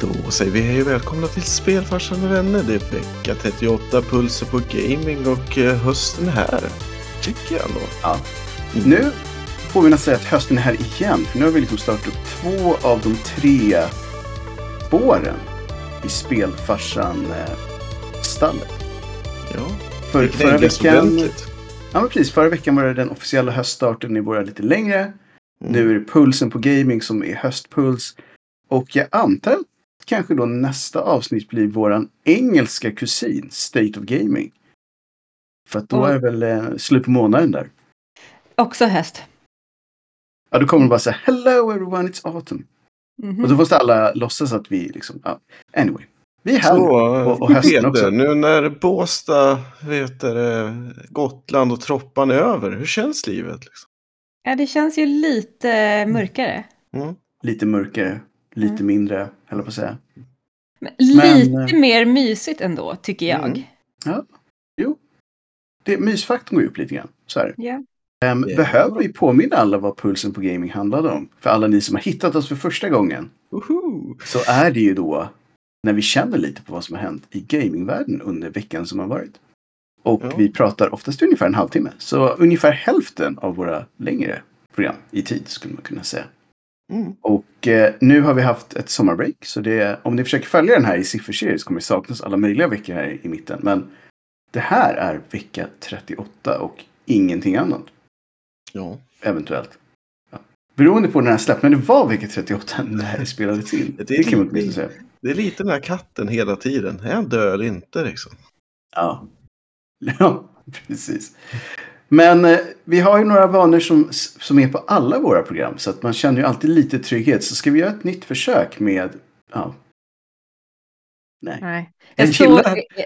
Då säger vi hej och välkomna till Spelfarsan och vänner. Det är vecka 38, pulser på gaming och eh, hösten är här. Tycker jag ändå. Ja. Nu får vi nästan säga att hösten är här igen. För nu har vi liksom startat upp två av de tre spåren i Spelfarsan-stallet. Ja, För, förra veckan, ordentligt. ja, men precis, förra veckan var det den officiella höststarten i våra lite längre. Mm. Nu är det pulsen på gaming som är höstpuls. Och jag antar att kanske då nästa avsnitt blir våran engelska kusin, State of Gaming. För att då Och- är väl eh, slut på månaden där. Också höst. Ja, då kommer de bara säga Hello everyone, it's autumn. Mhm. Och då måste alla låtsas att vi liksom, ja. Anyway. Vi är här. Så, och- och hösten Peter, också. nu när Båstad, vet du, Gotland och Troppan är över, hur känns livet? Liksom? Ja, det känns ju lite mörkare. Mm. Lite mörkare, lite Mm. mindre, jag på att säga. Men Men, lite eh, mer mysigt ändå, tycker jag. Mm. Det, mysfaktorn går ju upp lite grann. Så är det. Ja. Ehm, Ja. Behöver vi påminna alla vad Pulsen på Gaming handlade om? För alla ni som har hittat oss för första gången. Woho! Så är det ju då när vi känner lite på vad som har hänt i gamingvärlden under veckan som har varit. Och Ja. vi pratar oftast ungefär en halvtimme. Så ungefär hälften av våra längre program i tid skulle man kunna säga. Mm. Och eh, nu har vi haft ett sommarbreak. Så det, om ni försöker följa den här i sifferserie så kommer det saknas alla möjliga veckor här i mitten. Men det här är vecka 38 och ingenting annat. Ja. Eventuellt. Ja. Beroende på när den här släppt. Men det var vecka 38 när det spelades in. Det är Det, kan man lite- åtminstone säga. Det är lite den här katten hela tiden. Är han död eller inte liksom? Ja. ja, precis. Men eh, vi har ju några vanor som, som är på alla våra program. Så att man känner ju alltid lite trygghet. Så ska vi göra ett nytt försök med... Ja. Nej. Nej. Jag Jag, såg,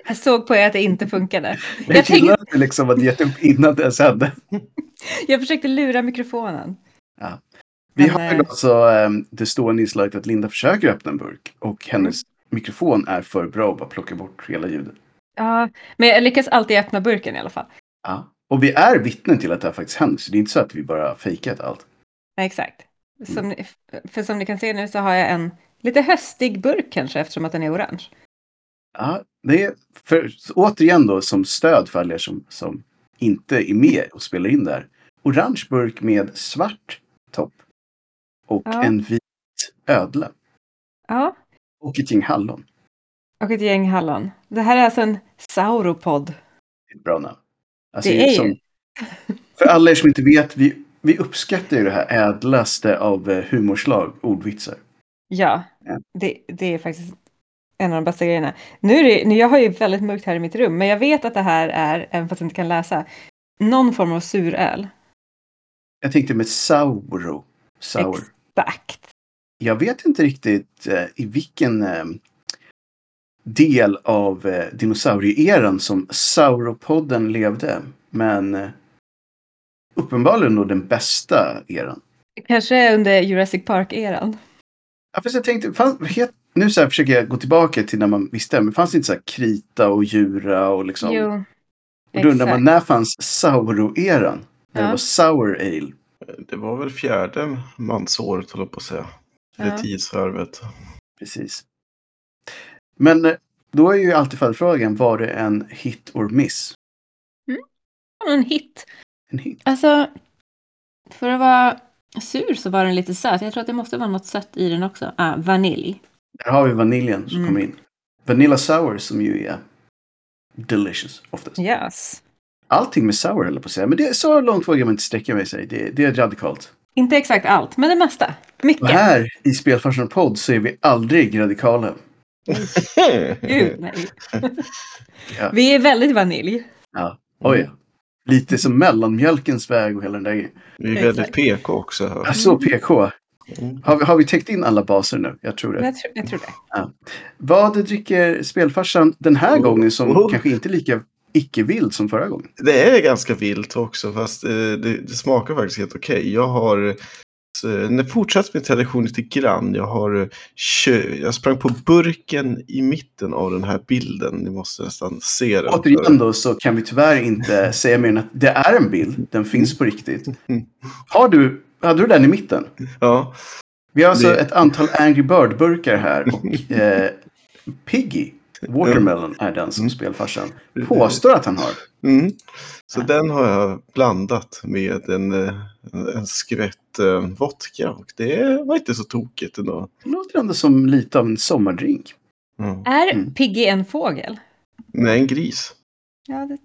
jag såg på er att det inte funkade. Jag, Jag gillar att du liksom hade gett upp innan det ens hände. Jag försökte lura mikrofonen. Vi Men, har ju eh, alltså um, det stående inslaget att Linda försöker öppna en burk. Och hennes mikrofon är för bra att bara plocka bort hela ljudet. Ja, men jag lyckas alltid öppna burken i alla fall. Ja. Och vi är vittnen till att det här faktiskt händer. Så det är inte så att vi bara fejkat allt. Nej, exakt. Som, ni- för som ni kan se nu så har jag en lite höstig burk kanske eftersom att den är orange. Ja, det är för, återigen då som stöd för alla er som, som inte är med och spelar in där. Orange burk med svart topp. Och Ja. en vit ödla. Ja, Och ett gäng hallon. och ett gäng hallon. Det här är alltså en sauropod. Bra namn. Alltså, Det är ju- som, För alla er som inte vet, vi, vi uppskattar ju det här ädlaste av eh, humorslag, ordvitsar. Ja, Ja. det, det är faktiskt en av de bästa grejerna. Nu är det, nu, jag har ju väldigt mörkt här i mitt rum, men jag vet att det här är, även fast jag inte kan läsa, någon form av suröl. Jag tänkte med sauro. Sour. Exakt. Jag vet inte riktigt eh, i vilken eh, del av eh, dinosaurieeran som Sauropodden levde. Men eh, uppenbarligen då den bästa eran. Kanske under Jurassic Park-eran. Ja, fast jag tänkte, fann, het, nu så här försöker jag gå tillbaka till när man visste, men fanns det inte så här krita och djura och liksom. Jo, och då undrar man, när fanns Sauro-eran? När det Ja. var Sour Ale. Det var väl fjärde mansåret, håller jag på att säga. Det Ja. tidsvarvet. Precis. Men eh, då är ju alltid följdfrågan, var det en hit or miss? en hit. En hit. Alltså, för att vara sur så var den lite söt. Jag tror att det måste vara något sött i den också. Ah, vanilj. Där har vi vaniljen som Mm. kommer in. Vanilla sour som ju är delicious oftast. Yes. Allting med sour höll på att säga. Men det är så långt vågar man inte sträcka mig sig. Det, det är radikalt. Inte exakt allt, men det mesta. Och Mycket. här i Spelfarsan podd så är vi aldrig radikala. Gud, nej. Ja. Vi är väldigt vanilj. Ja. Oj, ja. Lite som mellanmjölkens väg och hela den där grejen. Vi är väldigt. PK också. Här. Alltså PK. Mm. Har vi, har vi täckt in alla baser nu? Jag tror det. Jag tror, jag tror det. Vad dricker spelfarsan den här Oh. gången som Oh. kanske inte är lika icke-vild som förra gången? Det är ganska vilt också, fast eh, det, det smakar faktiskt helt okej. Jag har eh, fortsatt min tradition lite grann. Jag har eh, jag sprang på burken i mitten av den här bilden. Ni måste nästan se den. Återigen då så kan vi tyvärr inte säga mer än att det är en bild. Den finns på riktigt. Har du, hade du den i mitten? Ja, Vi har alltså Det- ett antal Angry Bird-burkar här och eh, Piggy, Watermelon, är den som Mm. spelfarsan påstår att han har. Mm. Så Ja. den har jag blandat med en, eh, en, skvätt eh, vodka. Och det var inte så tokigt ändå. Det låter ändå som lite av en sommardrink. Mm. Är. Piggy en fågel? Nej, en gris. Ja, det,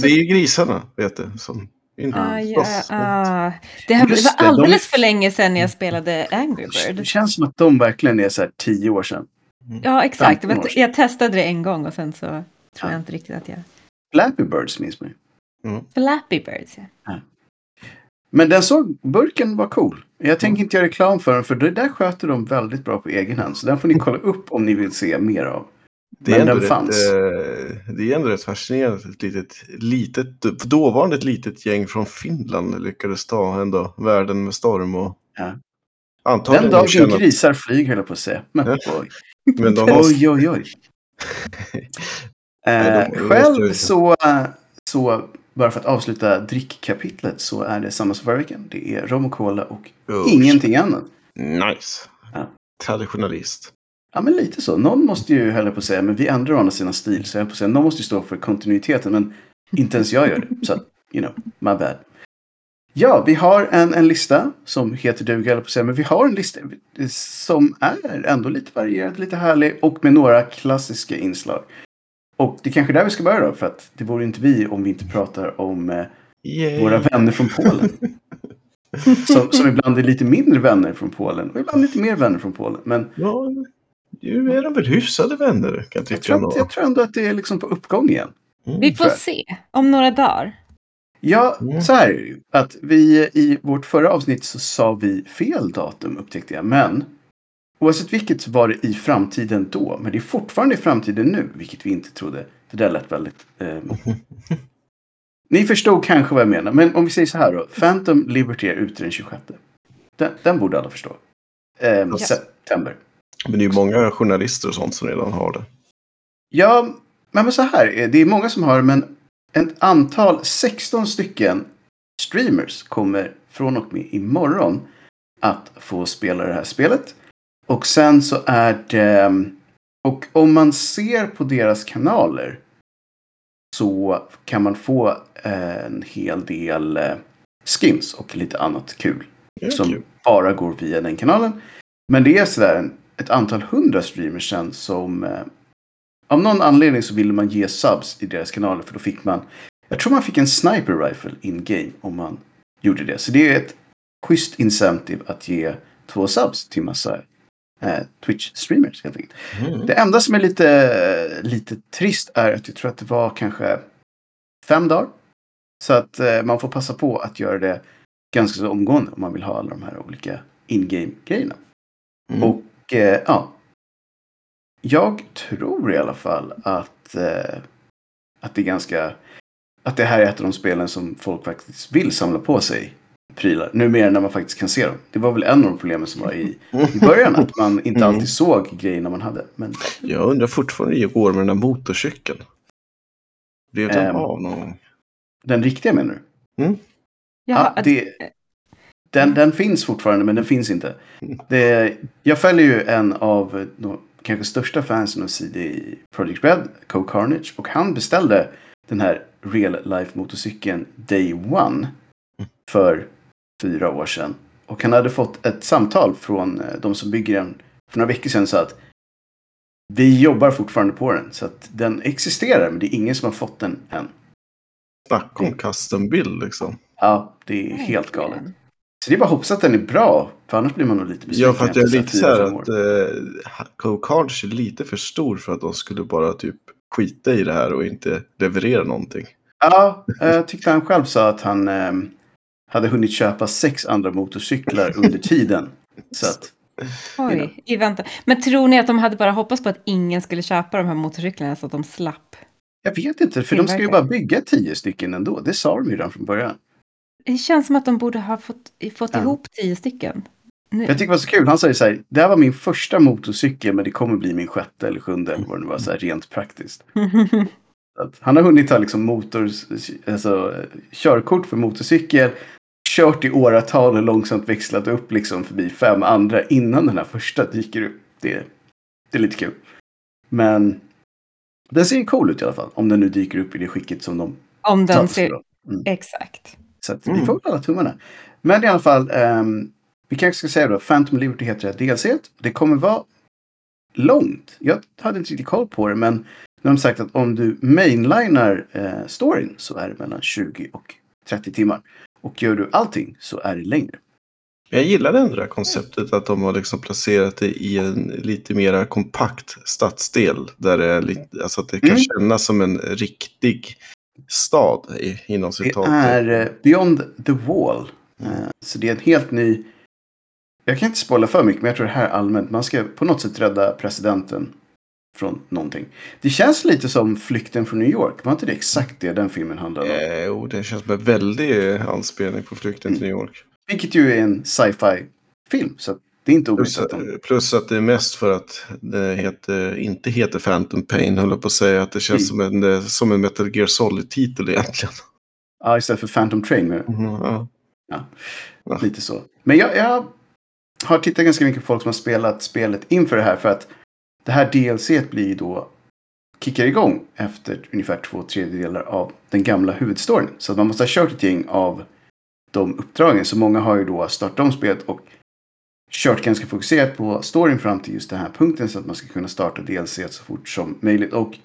Det är ju grisarna, vet du. Som inte ah, ja, ah. det, det var det, de- alldeles för länge sedan jag spelade Angry Det Bird. känns som att de verkligen är så här tio år sedan. Ja, exakt. 15 år Jag, testade det en gång och sen så tror Ja. jag inte riktigt att jag... Flappy Birds minns man ju. Flappy Birds, ja. Men den såg, burken var cool. Jag tänker inte göra reklam för den för det där sköter de väldigt bra på egen hand. Så den får ni kolla upp om ni vill se mer av. Det är, Men den rätt, fanns. eh, det är ändå rätt fascinerande. att Ett litet, litet, dåvarande ett litet gäng från Finland lyckades ta ändå världen med storm. Och Ja. Antagligen Den dagen känna- grisar flyger höll jag på att säga. Men, Ja. Oj. Men de var, oj, oj, oj. Eh, själv måste så, så, bara för att avsluta drickkapitlet så är det samma som förra veckan. Det är rom och cola och Usch. ingenting annat. Nice. Ja. Traditionalist. Ja, men lite så. Någon måste ju, höll på att säga, men vi ändrar å andra sidan stil. Så jag på att säga, någon måste ju stå för kontinuiteten, men inte ens jag gör det. Så, you know, my bad. Ja, vi har en, en lista som heter duga, jag på säga, men vi har en lista som är ändå lite varierad, lite härlig och med några klassiska inslag. Och det är kanske där vi ska börja då, för att det vore inte vi om vi inte pratar om eh, våra vänner från Polen. som, som ibland är lite mindre vänner från Polen och ibland lite mer vänner från Polen. Men Ja, nu är de väl hyfsade vänner kan jag jag tycka. tror, att, ändå. jag tror ändå att det är liksom på uppgång igen. Mm. Vi får tror jag. se om några dagar. Ja, Mm. så här. Att vi i vårt förra avsnitt så sa vi fel datum upptäckte jag. Men oavsett vilket så var det i framtiden då. Men det är fortfarande i framtiden nu, vilket vi inte trodde. Det där lät väldigt... ehm, Ni förstod kanske vad jag menar. Men om vi säger så här då. Phantom Liberty är ute den 26. Den, den borde alla förstå. Ehm, Ja. September. Men det är ju många journalister och sånt som redan har det. Ja, men så här. eh, Det är många som har men ett antal, 16 stycken streamers kommer från och med imorgon att få spela det här spelet. Och sen så är det... Och om man ser på deras kanaler så kan man få eh, en hel del eh, skins och lite annat kul som kul. bara går via den kanalen. Men det är sådär ett antal hundra streamers sen som eh, av någon anledning så ville man ge subs i deras kanaler för då fick man jag tror man fick en sniper rifle in game om man gjorde det. Så det är ett schysst incentive att ge två subs till massa eh, Twitch-streamers helt enkelt. Mm. Det enda som är lite, lite trist är att jag tror att det var kanske fem dagar. Så att eh, man får passa på att göra det ganska så omgående om man vill ha alla de här olika in-game-grejerna. Mm. Och eh, ja. Jag tror i alla fall att, eh, att det är ganska... Att det här är ett av de spelen som folk faktiskt vill samla på sig prylar. Numera när man faktiskt kan se dem. Det var väl en av de problemen som var i, i början. Att man inte Mm. alltid såg grejerna man hade. Men Jag undrar fortfarande hur det går med den där motorcykeln. Blev den Ehm. av någon gång? den riktiga menar du? Jaha, Ja, att- det, den, den finns fortfarande men den finns inte. Det, jag följer ju en av de kanske största fansen av CD Project Red, Co Carnage. Och han beställde den här real life motorcykeln Day One för fyra år sedan. Och han hade fått ett samtal från eh, de som bygger den för några veckor sedan. Så att vi jobbar fortfarande på den. Så att den existerar men det är ingen som har fått den än. Snacka om custom bild liksom. Ja, det är helt galet. Så det är bara hoppas att den är bra. För annars blir man nog lite besviken. Ja, för att jag är lite fyra, så här fem år. att eh, Co Cards är lite för stor för att de skulle bara typ skita i det här och inte leverera någonting. Ja, jag tyckte han själv sa att han ehm, hade hunnit köpa sex andra motorcyklar under tiden. Så att, Oj, i väntan. Men tror ni att de hade bara hoppats på att ingen skulle köpa de här motorcyklarna så att de slapp? jag vet inte, för de ska ju bara bygga tio stycken ändå. Det sa de ju redan från början. Det känns som att de borde ha fått, fått Ja. ihop tio stycken. Nu. Jag tycker det var så kul. Han säger så här, det här var min första motorcykel men det kommer bli min sjätte eller sjunde eller vad det var, så här rent praktiskt. Att han har hunnit ta liksom motor, alltså, körkort för motorcykel, kört i åratal och långsamt växlat upp liksom förbi fem andra innan den här första dyker upp. Det, det är lite kul. Men den ser cool ut i alla fall. Om den nu dyker upp i det skicket som de Om den ser... på. Exakt. Så att Mm. vi får alla tummarna. Men i alla fall, ehm, vi kanske ska säga då, Phantom Liberty heter det DLC. Det kommer vara långt. Jag hade inte riktigt koll på det, men nu har de sagt att om du mainlinar eh, storyn så är det mellan 20 och 30 timmar. Och gör du allting så är det längre. Jag gillar ändå det här konceptet att de har liksom placerat det i en lite mer kompakt stadsdel. Där det, lite, alltså att det kan Mm. kännas som en riktig stad i, inom Det citat. är eh, Beyond the Wall. Eh, så det är en helt ny... Jag kan inte spoila för mycket, men jag tror det här är allmänt. Man ska på något sätt rädda presidenten från någonting. Det känns lite som Flykten från New York. Var inte det exakt det den filmen handlade om? Eh, jo, det känns en väldig anspelning på Flykten till New York. Vilket ju är en sci-fi film. Så det är inte Plus, omöjligt att de... plus att det är mest för att det heter, inte heter Phantom Pain, höll jag på att säga. Att det känns som en, eh, som en Metal Gear Solid-titel egentligen. Ja, istället för Phantom Train. Men Mhm, ja. Ja. Lite så. Men jag, jag har tittat ganska mycket på folk som har spelat spelet inför det här. För att det här DLC blir då kickar igång efter ungefär två tredjedelar av den gamla huvudstoryn. Så man måste ha kört ett gäng av de uppdragen. Så många har ju då startat om spelet och kört ganska fokuserat på storyn fram till just den här punkten. Så att man ska kunna starta DLC så fort som möjligt. Och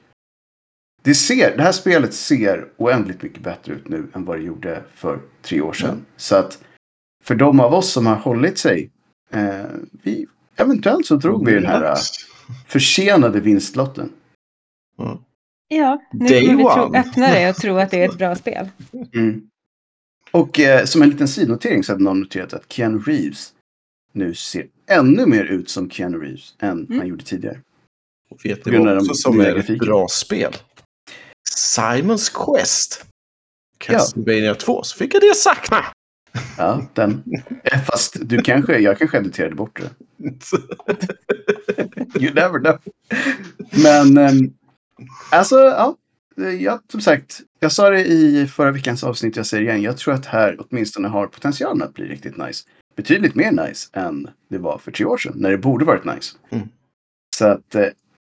det, ser, det här spelet ser oändligt mycket bättre ut nu än vad det gjorde för tre år sedan. Mm. Så att för de av oss som har hållit sig, eh, vi, eventuellt så drog vi den här eh, försenade vinstlotten. Ja. Ja, nu Day kommer vi tro, öppna det och tro att det är ett bra spel. Och eh, som en liten sidnotering så hade någon noterat att Keanu Reeves nu ser ännu mer ut som Keanu Reeves än Mm. han gjorde tidigare. Och vet ni vad också som är ett bra spel? Simons Quest. Castlevania 2, så fick jag det sagt. Ja, den. Fast du kanske, jag kanske editerade bort det. You never know. Men ehm, alltså, ja. Jag, som sagt, jag sa det i förra veckans avsnitt, jag säger igen. Jag tror att här åtminstone har potentialen att bli riktigt nice. Betydligt mer nice än det var för tre år sedan, när det borde varit nice. Mm. Så att eh,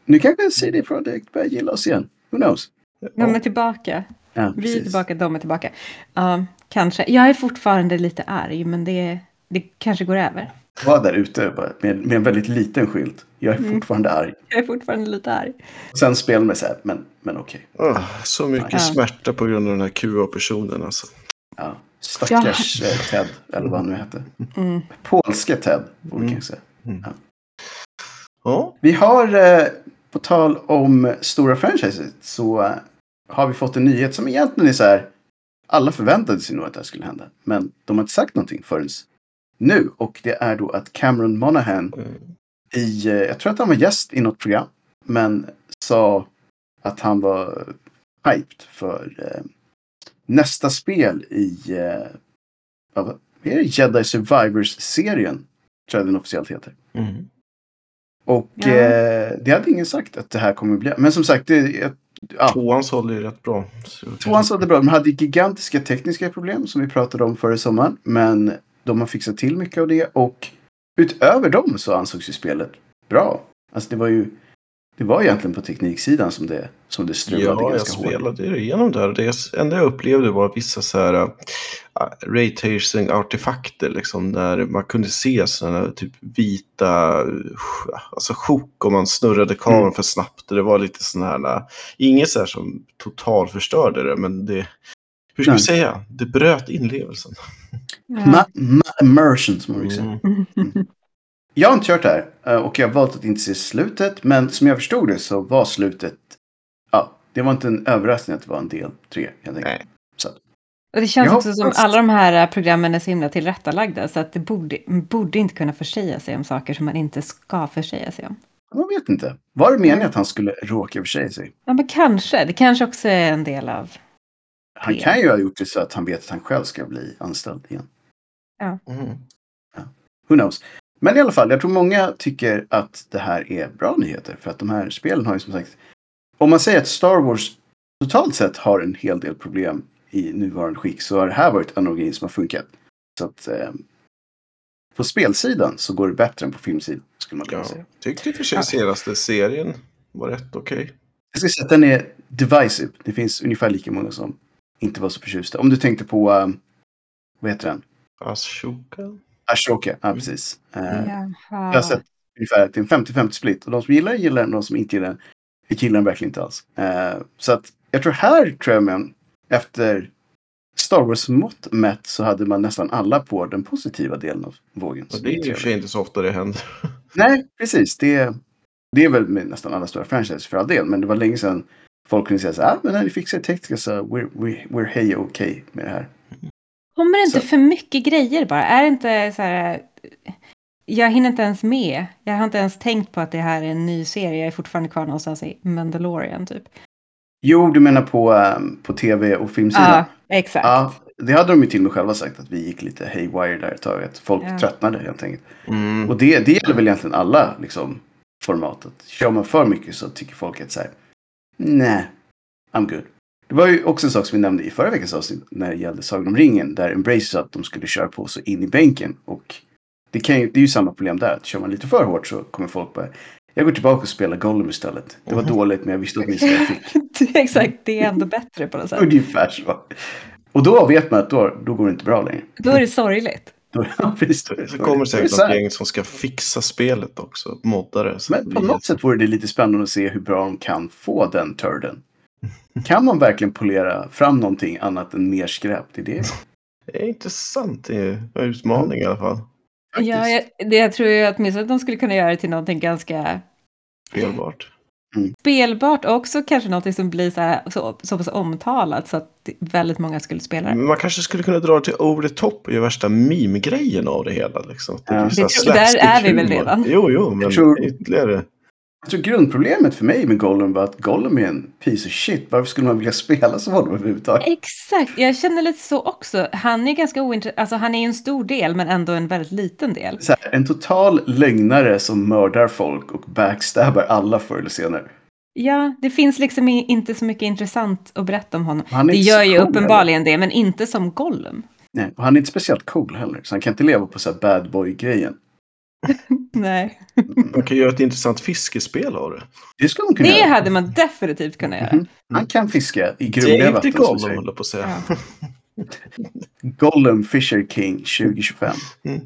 nu kanske CD Projekt börjar gilla oss igen. Who knows? De är tillbaka. Ja, Vi är tillbaka, de är tillbaka. Ja, kanske. Jag är fortfarande lite arg, men det, det kanske går över. Var där ute bara, med, med en väldigt liten skylt. Jag är Mm. fortfarande arg. Jag är fortfarande lite arg. Sen spelar med så här, men, men okej. Ah, så mycket Ja. smärta på grund av den här QA-personen alltså. Ja. Stackars eh, Ted, eller vad han nu hette. Mm. Polske Ted, borde Mm. kanske säga. Ja, Vi har, eh, på tal om stora franchises, så eh, har vi fått en nyhet som egentligen är så här. Alla förväntade sig nog att det här skulle hända. Men de har inte sagt någonting förrän nu. Och det är då att Cameron Monaghan Mm. i, eh, jag tror att han var gäst i något program. Men sa att han var hyped för nästa spel i, eh, vad är det? Jedi Survivors-serien. Tror jag den officiellt heter. Mm. Och Ja. eh, det hade ingen sagt att det här kommer bli. Men som sagt, det, ja, Tvåan sålde ju rätt bra. Så- tvåan det bra. De hade gigantiska tekniska problem som vi pratade om förra sommaren. Men de har fixat till mycket av det. Och utöver dem så ansågs ju spelet bra. Alltså det var ju det var egentligen på tekniksidan som det, som det strulade Ja, jag ganska hårt. spelade igenom det här. Det enda jag upplevde var vissa så här uh, raytracing artefakter liksom. Där man kunde se sådana typ vita, uh, alltså sjok om man snurrade kameran Mm. för snabbt. Det var lite sådana här, uh, inget så här som total förstörde det, men det, hur ska Nej. vi säga, det bröt inlevelsen. Ja. Ma- ma- immersion som man brukar säga. Mm. Jag har inte kört det här eh, och jag har valt att inte se slutet. Men som jag förstod det så var slutet, ja, det var inte en överraskning att det var en del tre. helt enkelt. Nej. Så, Och det känns Jag också som alla de här eh, programmen är så himla tillrättalagda så att det borde, borde inte kunna försäga sig om saker som man inte ska försäga sig om. man vet inte. Var det meningen att han skulle råka försäga sig? Ja, men kanske. Det kanske också är en del av... Han Fel. kan ju ha gjort det så att han vet att han själv ska bli anställd igen. Mm. Who knows? Men i alla fall, jag tror många tycker att det här är bra nyheter. För att de här spelen har ju som sagt... Om man säger att Star Wars totalt sett har en hel del problem i nuvarande skick så har det här varit en grejerna som har funkat. Så att eh, på spelsidan så går det bättre än på filmsidan. Skulle man kunna Ja. säga. Tyckte i och för sig senaste serien var rätt okej. Jag ska säga att den är divisive. Det finns ungefär lika många som inte var så förtjusta. Om du tänkte på, um, vad heter den? Ashoka? Ashoka, ja precis. Eh, Jaha. Jag har sett ungefär är en 50-50 split. Och de som gillar den gillar den, de som inte gillar den gillar den verkligen inte alls. Eh, så att jag tror här tror jag men efter Star Wars-mått mätt så hade man nästan alla på den positiva delen av vågen. Och det är ju i och för sig inte så ofta det händer. Nej, precis. Det, det är väl med nästan alla stora franchises för all del. Men det var länge sedan folk kunde säga så här, ah, men när ni fixar det tekniska så we're, we're, we're hey okay med det här. Kommer det inte Så- för mycket grejer bara? Är det inte så här... Jag hinner inte ens med. Jag har inte ens tänkt på att det här är en ny serie. Jag är fortfarande kvar någonstans i Mandalorian typ. Jo, du menar på, ehm, på tv och filmsidan? Ja, exakt. Ja, det hade de ju till och med själva sagt att vi gick lite haywire där ett tag. Att folk Ja. tröttnade helt enkelt. Mm. Och det, det gäller väl egentligen alla liksom, formatet. Kör man för mycket så tycker folk att så här, nej, I'm good. Det var ju också en sak som vi nämnde i förra veckans avsnitt när det gällde Sagan om ringen. Där Embrace sa att de skulle köra på så in i bänken. Och det, kan ju, det är ju samma problem där. Att kör man lite för hårt så kommer folk bara, jag går tillbaka och spelar Gollum istället. Det var Mhm. dåligt men jag visste åtminstone vad jag fick. Det är exakt, det är ändå bättre på något sätt. Ungefär så. Och då vet man att då, då går det inte bra längre. Då är det sorgligt. Då, ja, precis, då, kommer då det är det säkert så här. något gäng som ska fixa spelet också. Moddare. Men på något sätt vore det lite spännande att se hur bra de kan få den turden. Kan man verkligen polera fram någonting annat än mer skräp? Det är det. Det är intressant. Det är en utmaning i alla fall. Faktiskt. Ja, jag, det, jag tror ju att åtminstone att de skulle kunna göra det till någonting ganska Spelbart. spelbart och också kanske någonting som blir så, här, så, så pass omtalat så att väldigt många skulle spela det. Men man kanske skulle kunna dra det till over the top och göra värsta meme-grejen av det hela. Liksom. Ja. så här Det tror- där är vi väl redan. Jo, jo, men tror- ytterligare. Jag tror grundproblemet för mig med Gollum var att Gollum är en piece of shit. Varför skulle man vilja spela som honom överhuvudtaget? Exakt, jag känner lite så också. Han är ganska ointressant, alltså han är ju en stor del men ändå en väldigt liten del. Här, en total lögnare som mördar folk och backstabbar alla förr eller senare. Ja, det finns liksom inte så mycket intressant att berätta om honom. Han är Det gör ju cool uppenbarligen det, men inte som Gollum. Nej, och han är inte speciellt cool heller. Så han kan inte leva på så här bad boy-grejen. Nej. Man kan göra ett intressant fiskespel av det. Det skulle man kunna Det göra. hade man definitivt kunnat göra. Mhm. Han kan fiska i Det grumliga är vatten. inte som Gollum, säger. höll jag på att säga. Ja. Gollum Fisher King 2025.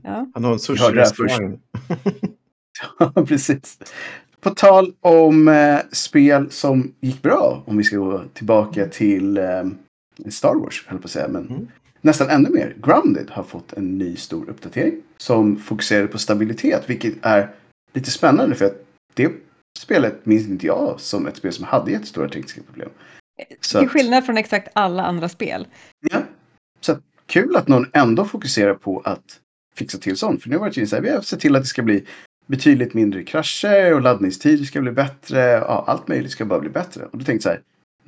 Ja. Han har en det sushi-restaurang. Ja, precis. På tal om eh, spel som gick bra, om vi ska gå tillbaka till eh, Star Wars, höll på att säga, men Mm. Nästan ännu mer. Grounded har fått en ny stor uppdatering som fokuserar på stabilitet, vilket är lite spännande för att det spelet minns inte jag som ett spel som hade jättestora tekniska problem. Så Till skillnad från exakt alla andra spel. Ja. Så att, kul att någon ändå fokuserar på att fixa till sånt. För nu har det varit så här, vi har sett till att det ska bli betydligt mindre krascher och laddningstider ska bli bättre. Ja, allt möjligt ska bara bli bättre. Och då tänkte jag så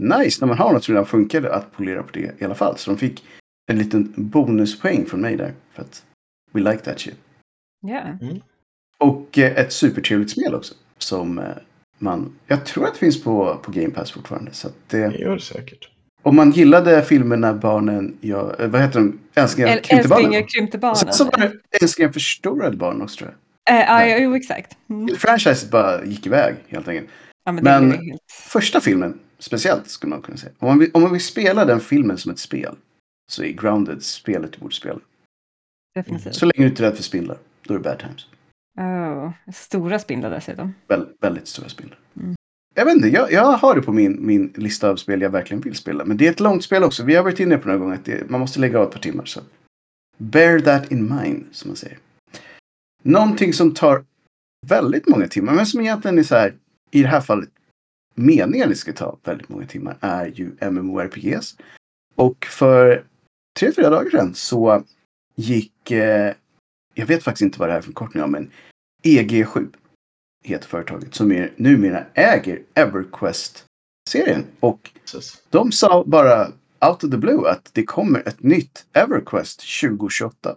här, nice när man har något som redan funkade att polera på det i alla fall. Så de fick en liten bonuspoäng från mig där. För att we like that shit. Ja. Och eh, ett supertrevligt spel också. Som eh, man, jag tror att det finns på, på Game Pass fortfarande. Så att det, Det gör det säkert. om man gillade filmerna Barnen, ja, eh, vad heter de? Älsklingar Äl- krympte barnen. Älsklingar krympte Och sen så var barnen. det Älsklingar förstorade barn också tror jag. Eh, Ja, jo exakt. Mm. Franchiset bara gick iväg helt enkelt. Ja, men, Men- helt... Första filmen, speciellt skulle man kunna säga. Om man vill, om man vill spela den filmen som ett spel. Så är Grounded spelet du borde spela. Definitivt. Så länge du inte är rädd för spindlar. Då är det bad times. Oh, stora spindlar dessutom. Väl, väldigt stora spindlar. Mm. Jag vet inte, jag, jag har det på min, min lista av spel jag verkligen vill spela. Men det är ett långt spel också. Vi har varit inne på några gånger att det, man måste lägga av ett par timmar. Så. Bear that in mind, som man säger. Någonting som tar väldigt många timmar, men som egentligen är så här, i det här fallet, meningen det ska ta väldigt många timmar, är ju MMORPGs. Och för tre, fyra dagar sedan så gick, eh, jag vet faktiskt inte vad det här är för förkortning av, men EG7 heter företaget som är, numera äger EverQuest-serien. Och Precis. de sa bara out of the blue att det kommer ett nytt EverQuest 2028.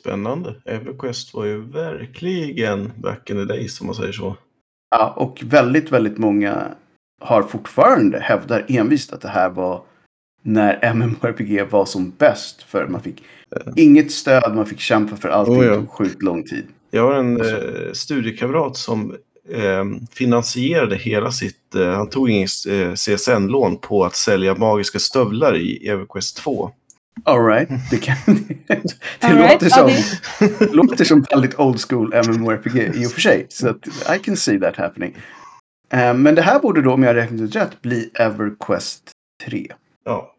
Spännande. EverQuest var ju verkligen back in the days om man säger så. Ja, och väldigt, väldigt många har fortfarande hävdar envist att det här var när MMORPG var som bäst. För man fick inget stöd, man fick kämpa för allting. Oh, ja. Det tog sjukt lång tid. Jag har en eh, studiekamrat som eh, finansierade hela sitt... Eh, han tog ingen eh, CSN-lån på att sälja magiska stövlar i EverQuest 2. Alright, det, kan, det All right, låter, ja, som, låter som väldigt old school MMORPG i och för sig. Så att I can see that happening. Eh, men det här borde då, om jag räknat ut rätt, bli EverQuest 3. Ja,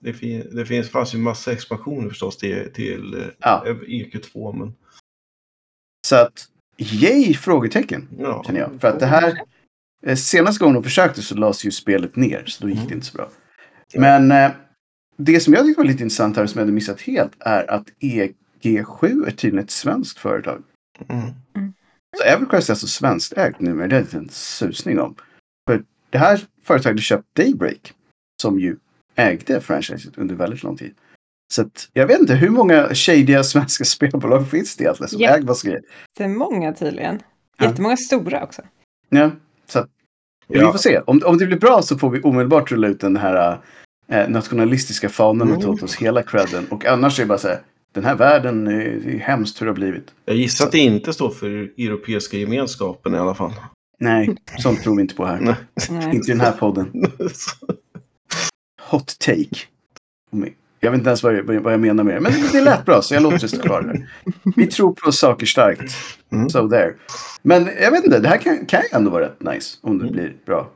det, fin- det finns, fanns ju massa expansioner förstås till, till eh, Ja, EQ2. Men, så att yay frågetecken ja. känner jag. För att det här, eh, senaste gången de försökte så lades ju spelet ner. Så då gick det Mm. inte så bra. Men eh, det som jag tyckte var lite intressant här som jag hade missat helt är att EG7 är tydligen ett svenskt företag. Mm. Så EverQuest är alltså svenskägt nu, men det är inte en susning om. För det här företaget har köpt Daybreak, som ju ägde franchiset under väldigt lång tid. Så att, jag vet inte, hur många shadiga svenska spelbolag finns det egentligen som Ja. äger massa grejer? Det är många tydligen. Ja. Jättemånga stora också. Ja, så att, vi Ja. får se. Om, om det blir bra så får vi omedelbart rulla ut den här eh, nationalistiska fanan och ta Mm. åt oss hela credden. Och annars är det bara så här, den här världen, det är hemskt hur det har blivit. Jag gissar att det inte står för Europeiska gemenskapen i alla fall. Nej, sånt tror vi inte på här. Nej. Nej. Inte i den här podden. Hot take. Jag vet inte ens vad jag, vad jag menar med det. Men det lät bra så jag låter det stå kvar. Här. Vi tror på saker starkt. Mm. So there. Men jag vet inte, det här kan, kan ju ändå vara rätt nice. Om det Mm. blir bra,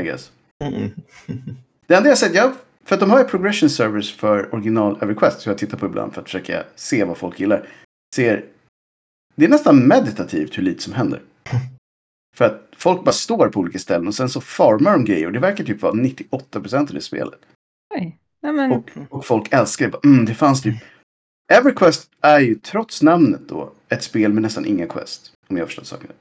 I guess. Mm. Det enda jag sett, jag, för att de har ju progression servers för original EverQuest. Så jag tittar på ibland för att försöka se vad folk gillar. Ser, det är nästan meditativt hur lite som händer. För att folk bara står på olika ställen och sen så farmar de grejer. Och det verkar typ vara 98% av det spelet. Oj. Ja, men, Och, och folk älskar det. Mm, det fanns typ... EverQuest är ju trots namnet då ett spel med nästan inga quest. Om jag har förstått saken rätt.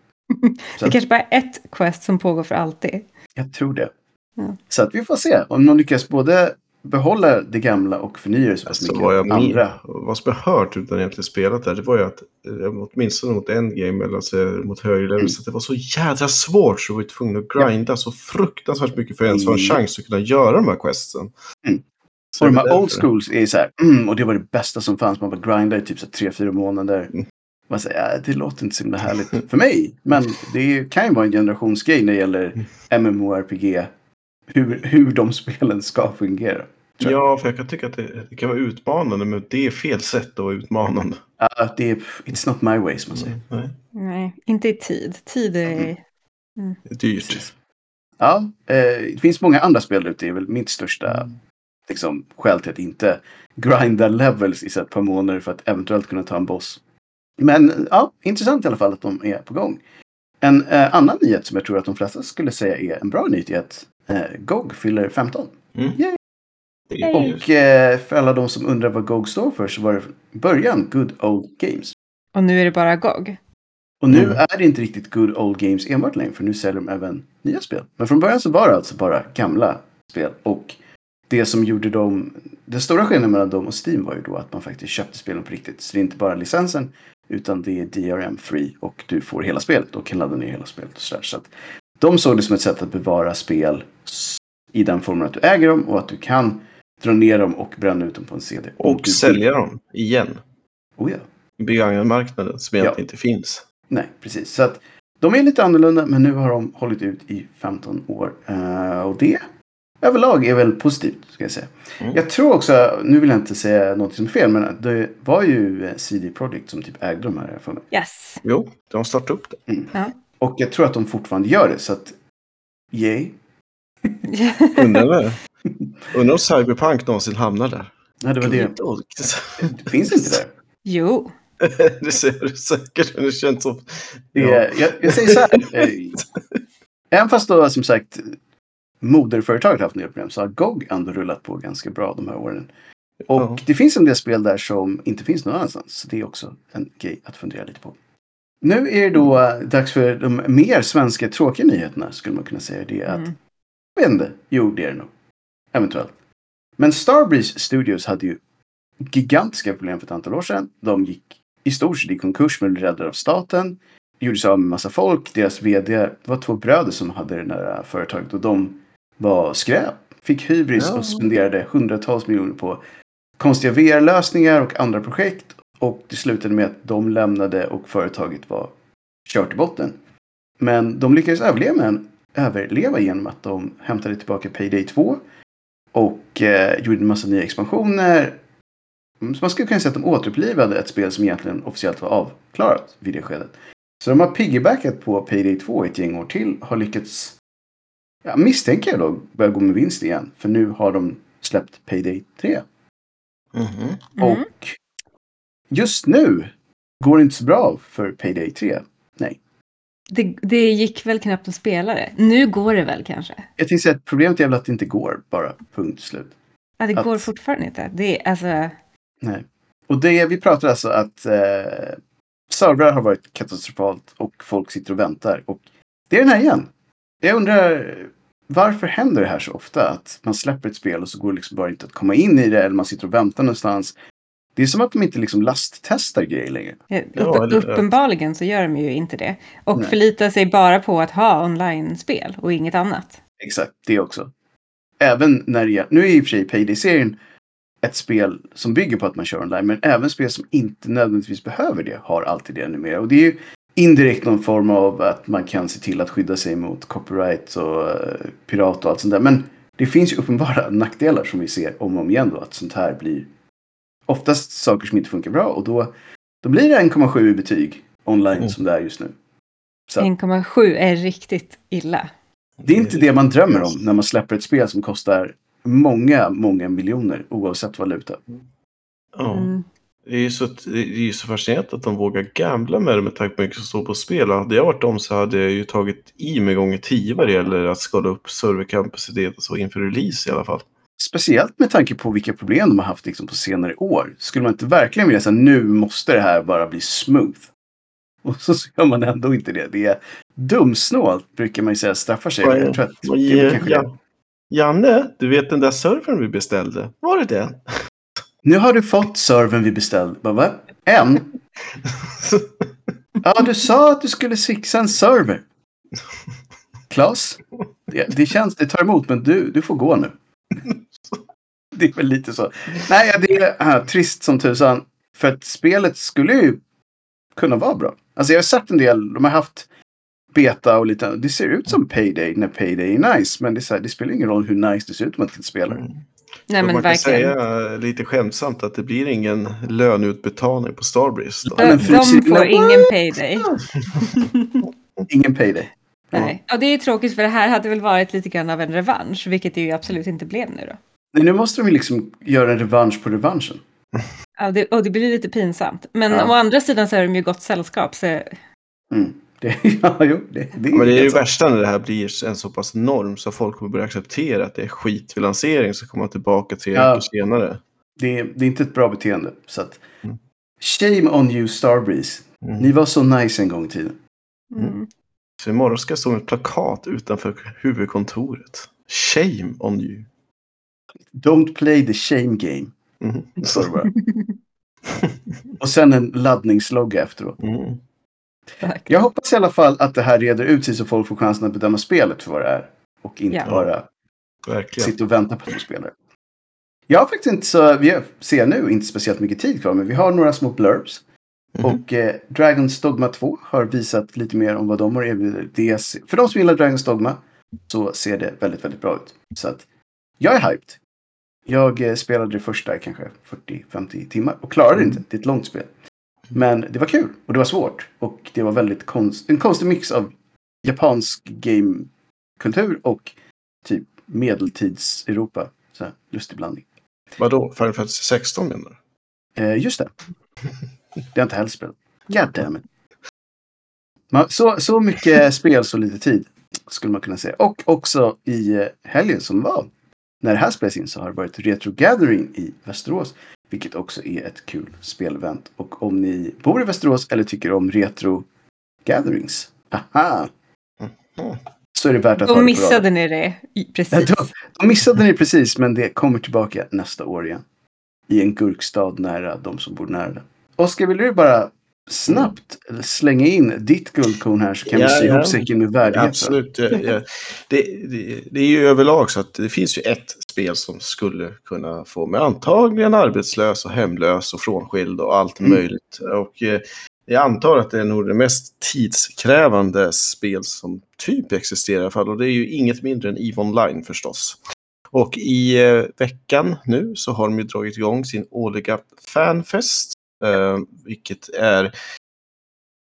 Det kanske bara är ett quest som pågår för alltid. jag tror det. Ja. Så att vi får se om de lyckas både behålla det gamla och förnya det så pass Alltså, mycket. vad, jag andra. vad som jag hört utan egentligen spelat där, det var ju att eh, åtminstone mot en game eller alltså, mot högre level, Mm. så att det var så jädra svårt så vi var tvungna att grinda så fruktansvärt mycket för att ens ha en Mm. chans att kunna göra de här questsen. Mm. Så Och de här är old schools är så här, mm, och det var det bästa som fanns. Man var grindade i typ så tre, fyra månader. Mm. Man säger, äh, det låter inte så himla härligt för mig. Men det kan ju vara en generationsgrej när det gäller MMORPG. Hur, hur de spelen ska fungera. Ja, för jag kan tycka att det, det kan vara utmanande, men det är fel sätt att vara utmanande. Ja, det är, it's not my way som man säger. Nej, Nej, inte i tid. Tid är... det är dyrt. Precis. Ja, eh, det finns många andra spel ute. Det är väl mitt största Mm. liksom, skäl till att inte grinda levels i ett par månader för att eventuellt kunna ta en boss. Men ja, intressant i alla fall att de är på gång. En eh, annan nyhet som jag tror att de flesta skulle säga är en bra nyhet är att GOG fyller 15. Mm. Yay. Ju- Och eh, för alla de som undrar vad GOG står för så var det början Good Old Games. Och nu är det bara GOG. Och nu Mm. är det inte riktigt Good Old Games enbart längre för nu säljer de även nya spel. Men från början så var det alltså bara gamla spel. Och det som gjorde dem, den stora skillnaden mellan dem och Steam var ju då att man faktiskt köpte spelen på riktigt. Så det är inte bara licensen utan det är DRM free och du får hela spelet och kan ladda ner hela spelet. Och så där. så att de såg det som ett sätt att bevara spel i den formen att du äger dem och att du kan dra ner dem och bränna ut dem på en CD. Och vill. sälja dem igen. Oh ja. i begagnatmarknaden som egentligen inte finns. Nej, precis. Så att de är lite annorlunda men nu har de hållit ut i 15 år. Eh, och det överlag är väl positivt, ska jag säga. Mm. Jag tror också, nu vill jag inte säga något som är fel, men det var ju eh, CD Projekt som typ ägde de här. för mig. Yes. Jo, de har startat upp det. Och jag tror att de fortfarande gör det, så att yay. Undrar, undrar om Cyberpunk någonsin hamnar där. Ja, det var det. Det finns inte där. jo. det ser du säkert. Det känns som... Ja. jag, jag säger så här. Även fast då som sagt moderföretaget har haft en del problem så har GOG ändå rullat på ganska bra de här åren. Och Ja. det finns en del spel där som inte finns någon annanstans. Så det är också en grej att fundera lite på. Nu är det då dags för de mer svenska tråkiga nyheterna skulle man kunna säga. Det är att, Mm. jag vet inte, jo det är det nog. Eventuellt. Men Starbreeze Studios hade ju gigantiska problem för ett antal år sedan. De gick i stort sett i konkurs men blev räddade av staten. Gjorde sig av med massa folk. Deras vd, var två bröder som hade det här företaget och de var skräp fick hybris och spenderade hundratals miljoner på konstiga VR-lösningar och andra projekt. Och det slutade med att de lämnade och företaget var kört i botten. Men de lyckades överleva, överleva genom att de hämtade tillbaka Payday 2 och eh, gjorde en massa nya expansioner. Mm, Så man skulle kunna säga att de återupplivade ett spel som egentligen officiellt var avklarat vid det skedet. Så de har piggybackat på Payday 2 ett gäng år till. Har lyckats, ja, misstänker jag då, börja gå med vinst igen. För nu har de släppt Payday 3. Mhm. Mm. Och just nu går det inte så bra för Payday 3. Det, det gick väl knappt att spela det. Nu går det väl kanske? Jag tänkte säga att problemet är väl att det inte går bara. Punkt slut. Ja, det Att- går fortfarande inte. Det är alltså... Nej. Och det, vi pratar alltså att eh, servrar har varit katastrofalt och folk sitter och väntar. Och det är den här igen. Jag undrar varför händer det här så ofta? Att man släpper ett spel och så går det liksom bara inte att komma in i det eller man sitter och väntar någonstans. Det är som att de inte liksom lasttestar grejer längre. Ja, eller- uppenbarligen så gör de ju inte det. Och Nej. förlitar sig bara på att ha online-spel och inget annat. Exakt, det också. Även när det, nu är i och för sig Payday-serien ett spel som bygger på att man kör online, men även spel som inte nödvändigtvis behöver det har alltid det numera. Och det är ju indirekt någon form av att man kan se till att skydda sig mot copyright och eh, pirat och allt sånt där. Men det finns ju uppenbara nackdelar som vi ser om och om igen då, att sånt här blir oftast saker som inte funkar bra och då, då blir det 1,7 i betyg online Mm. som det är just nu. Så. 1,7 är riktigt illa. Det är inte det man drömmer om när man släpper ett spel som kostar många, många miljoner oavsett valuta. Ja. Mm. Det är ju så, det är ju så fascinerande att de vågar gambla med det med tanke på hur mycket som står på spel. Hade jag varit dem så hade jag ju tagit i mig gånger tio vad det gäller att skala upp serverkapacitet och så inför release i alla fall. Speciellt med tanke på vilka problem de har haft liksom, på senare år. Skulle man inte verkligen vilja säga nu måste det här bara bli smooth? Och så gör man ändå inte det. Det är dumsnålt brukar man ju säga straffar sig. Jag tror att vad det kanske ja. det. Janne, du vet den där servern vi beställde? Var det den? Nu har du fått servern vi beställde. Bara, va? En? Ja, du sa att du skulle fixa en server. Klas, det, det känns, det tar emot, men du, du får gå nu. Det är väl lite så. Nej, ja, det är äh, trist som tusan. För att spelet skulle ju kunna vara bra. Alltså jag har sett en del, de har haft beta och lite, det ser ut som Payday när Payday är nice. Men det, är så här, det spelar ingen roll hur nice det ser ut om man inte spelar. Mm. Nej men man kan verkligen. säga lite skämtsamt att det blir ingen löneutbetalning på Starbreeze. Då. Ja, De, de får ingen payday. Ingen Payday. Nej. Och det är tråkigt för det här hade väl varit lite grann av en revansch. Vilket det ju absolut inte blev nu då. Nej, nu måste de ju liksom göra en revansch på revanschen. Ja, det, och det blir lite pinsamt. Men Ja. å andra sidan så är de ju gott sällskap. Så Mm. Det, ja, jo, det, det, Men det är ju sant. värsta när det här blir en så pass norm så folk kommer börja acceptera att det är skit vid lansering så kommer man tillbaka tre Ja. veckor senare. det, är- det är inte ett bra beteende. Så att, Mm. shame on you Starbreeze. Mm. Ni var så nice en gång i tiden. mm. Så imorgon ska jag stå med ett plakat utanför huvudkontoret. Shame on you. Don't play the shame game. Mm. står det bara. Och sen en laddningslogga efteråt. Mm. Jag hoppas i alla fall att det här reder ut sig så folk får chansen att bedöma spelet för vad det är. Och inte Ja. bara Verkligen. sitta och vänta på att de spelar. Jag har faktiskt inte så, vi ser nu inte speciellt mycket tid kvar, men vi har några små blurbs. Mhm. Och eh, Dragons Dogma 2 har visat lite mer om vad de har erbjudit. För de som gillar Dragons Dogma så ser det väldigt, väldigt bra ut. Så att jag är hyped. Jag eh, spelade det första i kanske 40-50 timmar och klarade Mm. inte. Det är ett långt spel. Men det var kul och det var svårt. Och det var väldigt konst, en konstig mix av japansk gamekultur och typ medeltids-Europa. Så här, lustig blandning. Vadå? Final Fantasy 16 menar du? Eh, just det. Det har inte heller spelat. God damn it. Man, så, så mycket spel, så lite tid. Skulle man kunna säga. Och också i eh, helgen som var. När det här spelas in så har det varit Retro Gathering i Västerås. Vilket också är ett kul spelevent. Och om ni bor i Västerås eller tycker om Retro Gatherings. Aha! Mhm. Så är det värt att ha Då det på missade ni det. I- Ja, Precis. då, då missade ni precis, men det kommer tillbaka nästa år igen. I en gurkstad nära de som bor nära det. Oskar, vill du bara snabbt slänga in ditt guldkorn här så kan Ja, vi sy ja. ihop säcken med värdighet. Absolut. Ja, ja. Det, det, det är ju överlag så att det finns ju ett spel som skulle kunna få mig antagligen arbetslös och hemlös och frånskild och allt Mm. möjligt. Och eh, jag antar att det är nog det mest tidskrävande spel som typ existerar i alla fall. Och det är ju inget mindre än EVE Online förstås. Och i eh, veckan nu så har de ju dragit igång sin årliga fanfest. Eh, vilket är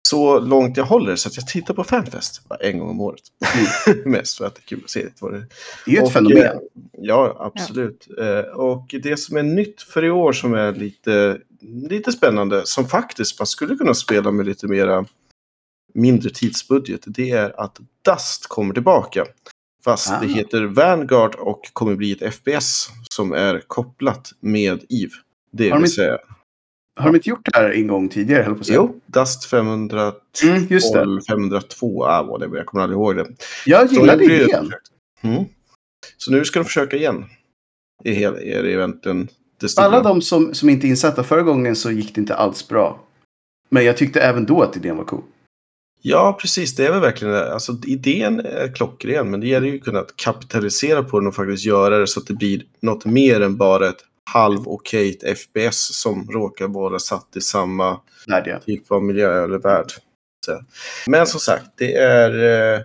så långt jag håller så att jag tittar på fanfest en gång om året. Mest för att det är kul att se vad det Det är ju ett och, fenomen. eh, Ja, absolut. Eh, Och det som är nytt för i år som är lite, lite spännande, som faktiskt man skulle kunna spela med lite mera mindre tidsbudget, det är att Dust kommer tillbaka. Fast Ah. det heter Vanguard och kommer bli ett FPS som är kopplat med EVE. Det vill säga. Har de inte gjort det här en gång tidigare? Höll på. Jo, Dust 512, Mm, just det. 502, ah, vad det var, jag kommer aldrig ihåg det. Jag gillade det idén. Mm. Så nu ska de försöka igen. I hela, är det stora. Alla de som, som inte är insatta, förra gången så gick det inte alls bra. Men jag tyckte även då att idén var cool. Ja, precis. Det är väl verkligen det. Alltså, idén är klockren, men det gäller ju att kunna kapitalisera på den och faktiskt göra det så att det blir något mer än bara ett halv okej FPS som råkar vara satt i samma Lärde jag. typ av miljö eller värld. Så. Men som sagt, det är... Eh,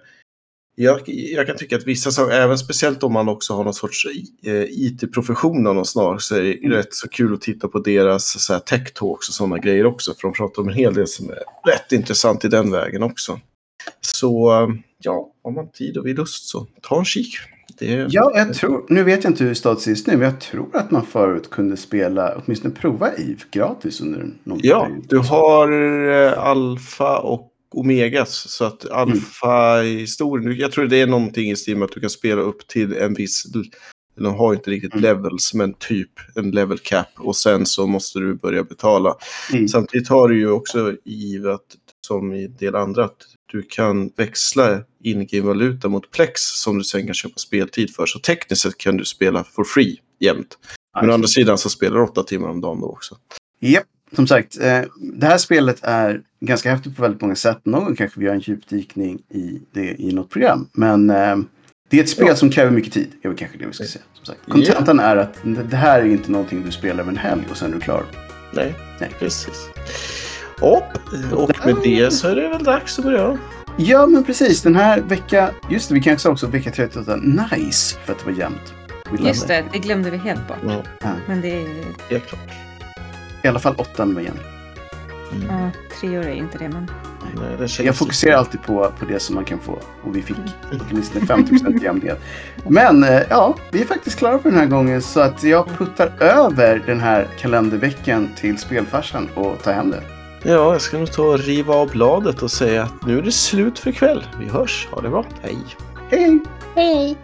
jag, jag kan tycka att vissa saker, även speciellt om man också har någon sorts eh, IT-profession av någon snar, så är det Mm. rätt så kul att titta på deras så här, tech talks och sådana grejer också. För de pratar om en hel del som är rätt intressant i den vägen också. Så ja, om man har tid och vill lust så ta en kik. Det, Ja, jag tror, nu vet jag inte hur status är nu, men jag tror att man förut kunde spela, åtminstone prova EVE gratis under någon Ja, period. du har eh, alfa och omegas. Så att alfa-historien, jag tror det är någonting i med att du kan spela upp till en viss, de har inte riktigt Mm. levels, men typ en level cap. Och sen så måste du börja betala. Mm. Samtidigt har du ju också i att, som i en del andra, att du kan växla in-game-valuta mot plex som du sen kan köpa speltid för. Så tekniskt sett kan du spela for free jämt. Men å andra sidan så spelar du åtta timmar om dagen då också. Japp, som sagt, eh, det här spelet är ganska häftigt på väldigt många sätt. Någon gång kanske vi gör en djupdykning i det i något program. Men eh, det är ett spel Ja. som kräver mycket tid. Det är väl kanske det vi ska säga. Som sagt. Kontentan är att det här är inte någonting du spelar över en helg och sen är du klar. Nej, Nej. precis. Och, och med det så är det väl dags att börja. Ja, men precis. Den här vecka, just det, vi kanske sa också vecka 38, nice, för att det var jämnt. Just det, det glömde vi helt bort. Ja, Men det är... helt klart. I alla fall åttan var jämnt. Mm. Ja, tre år är inte det, men... Nej, det Jag fokuserar alltid på, på det som man kan få. Och vi fick åtminstone 50% jämnhet. Men eh, ja, vi är faktiskt klara för den här gången. Så att jag puttar över den här kalenderveckan till spelfarsan och tar hem det. Ja, jag ska nog ta och riva av bladet och säga att nu är det slut för ikväll. Vi hörs. Ha det bra. Hej. Hej hej! Hej!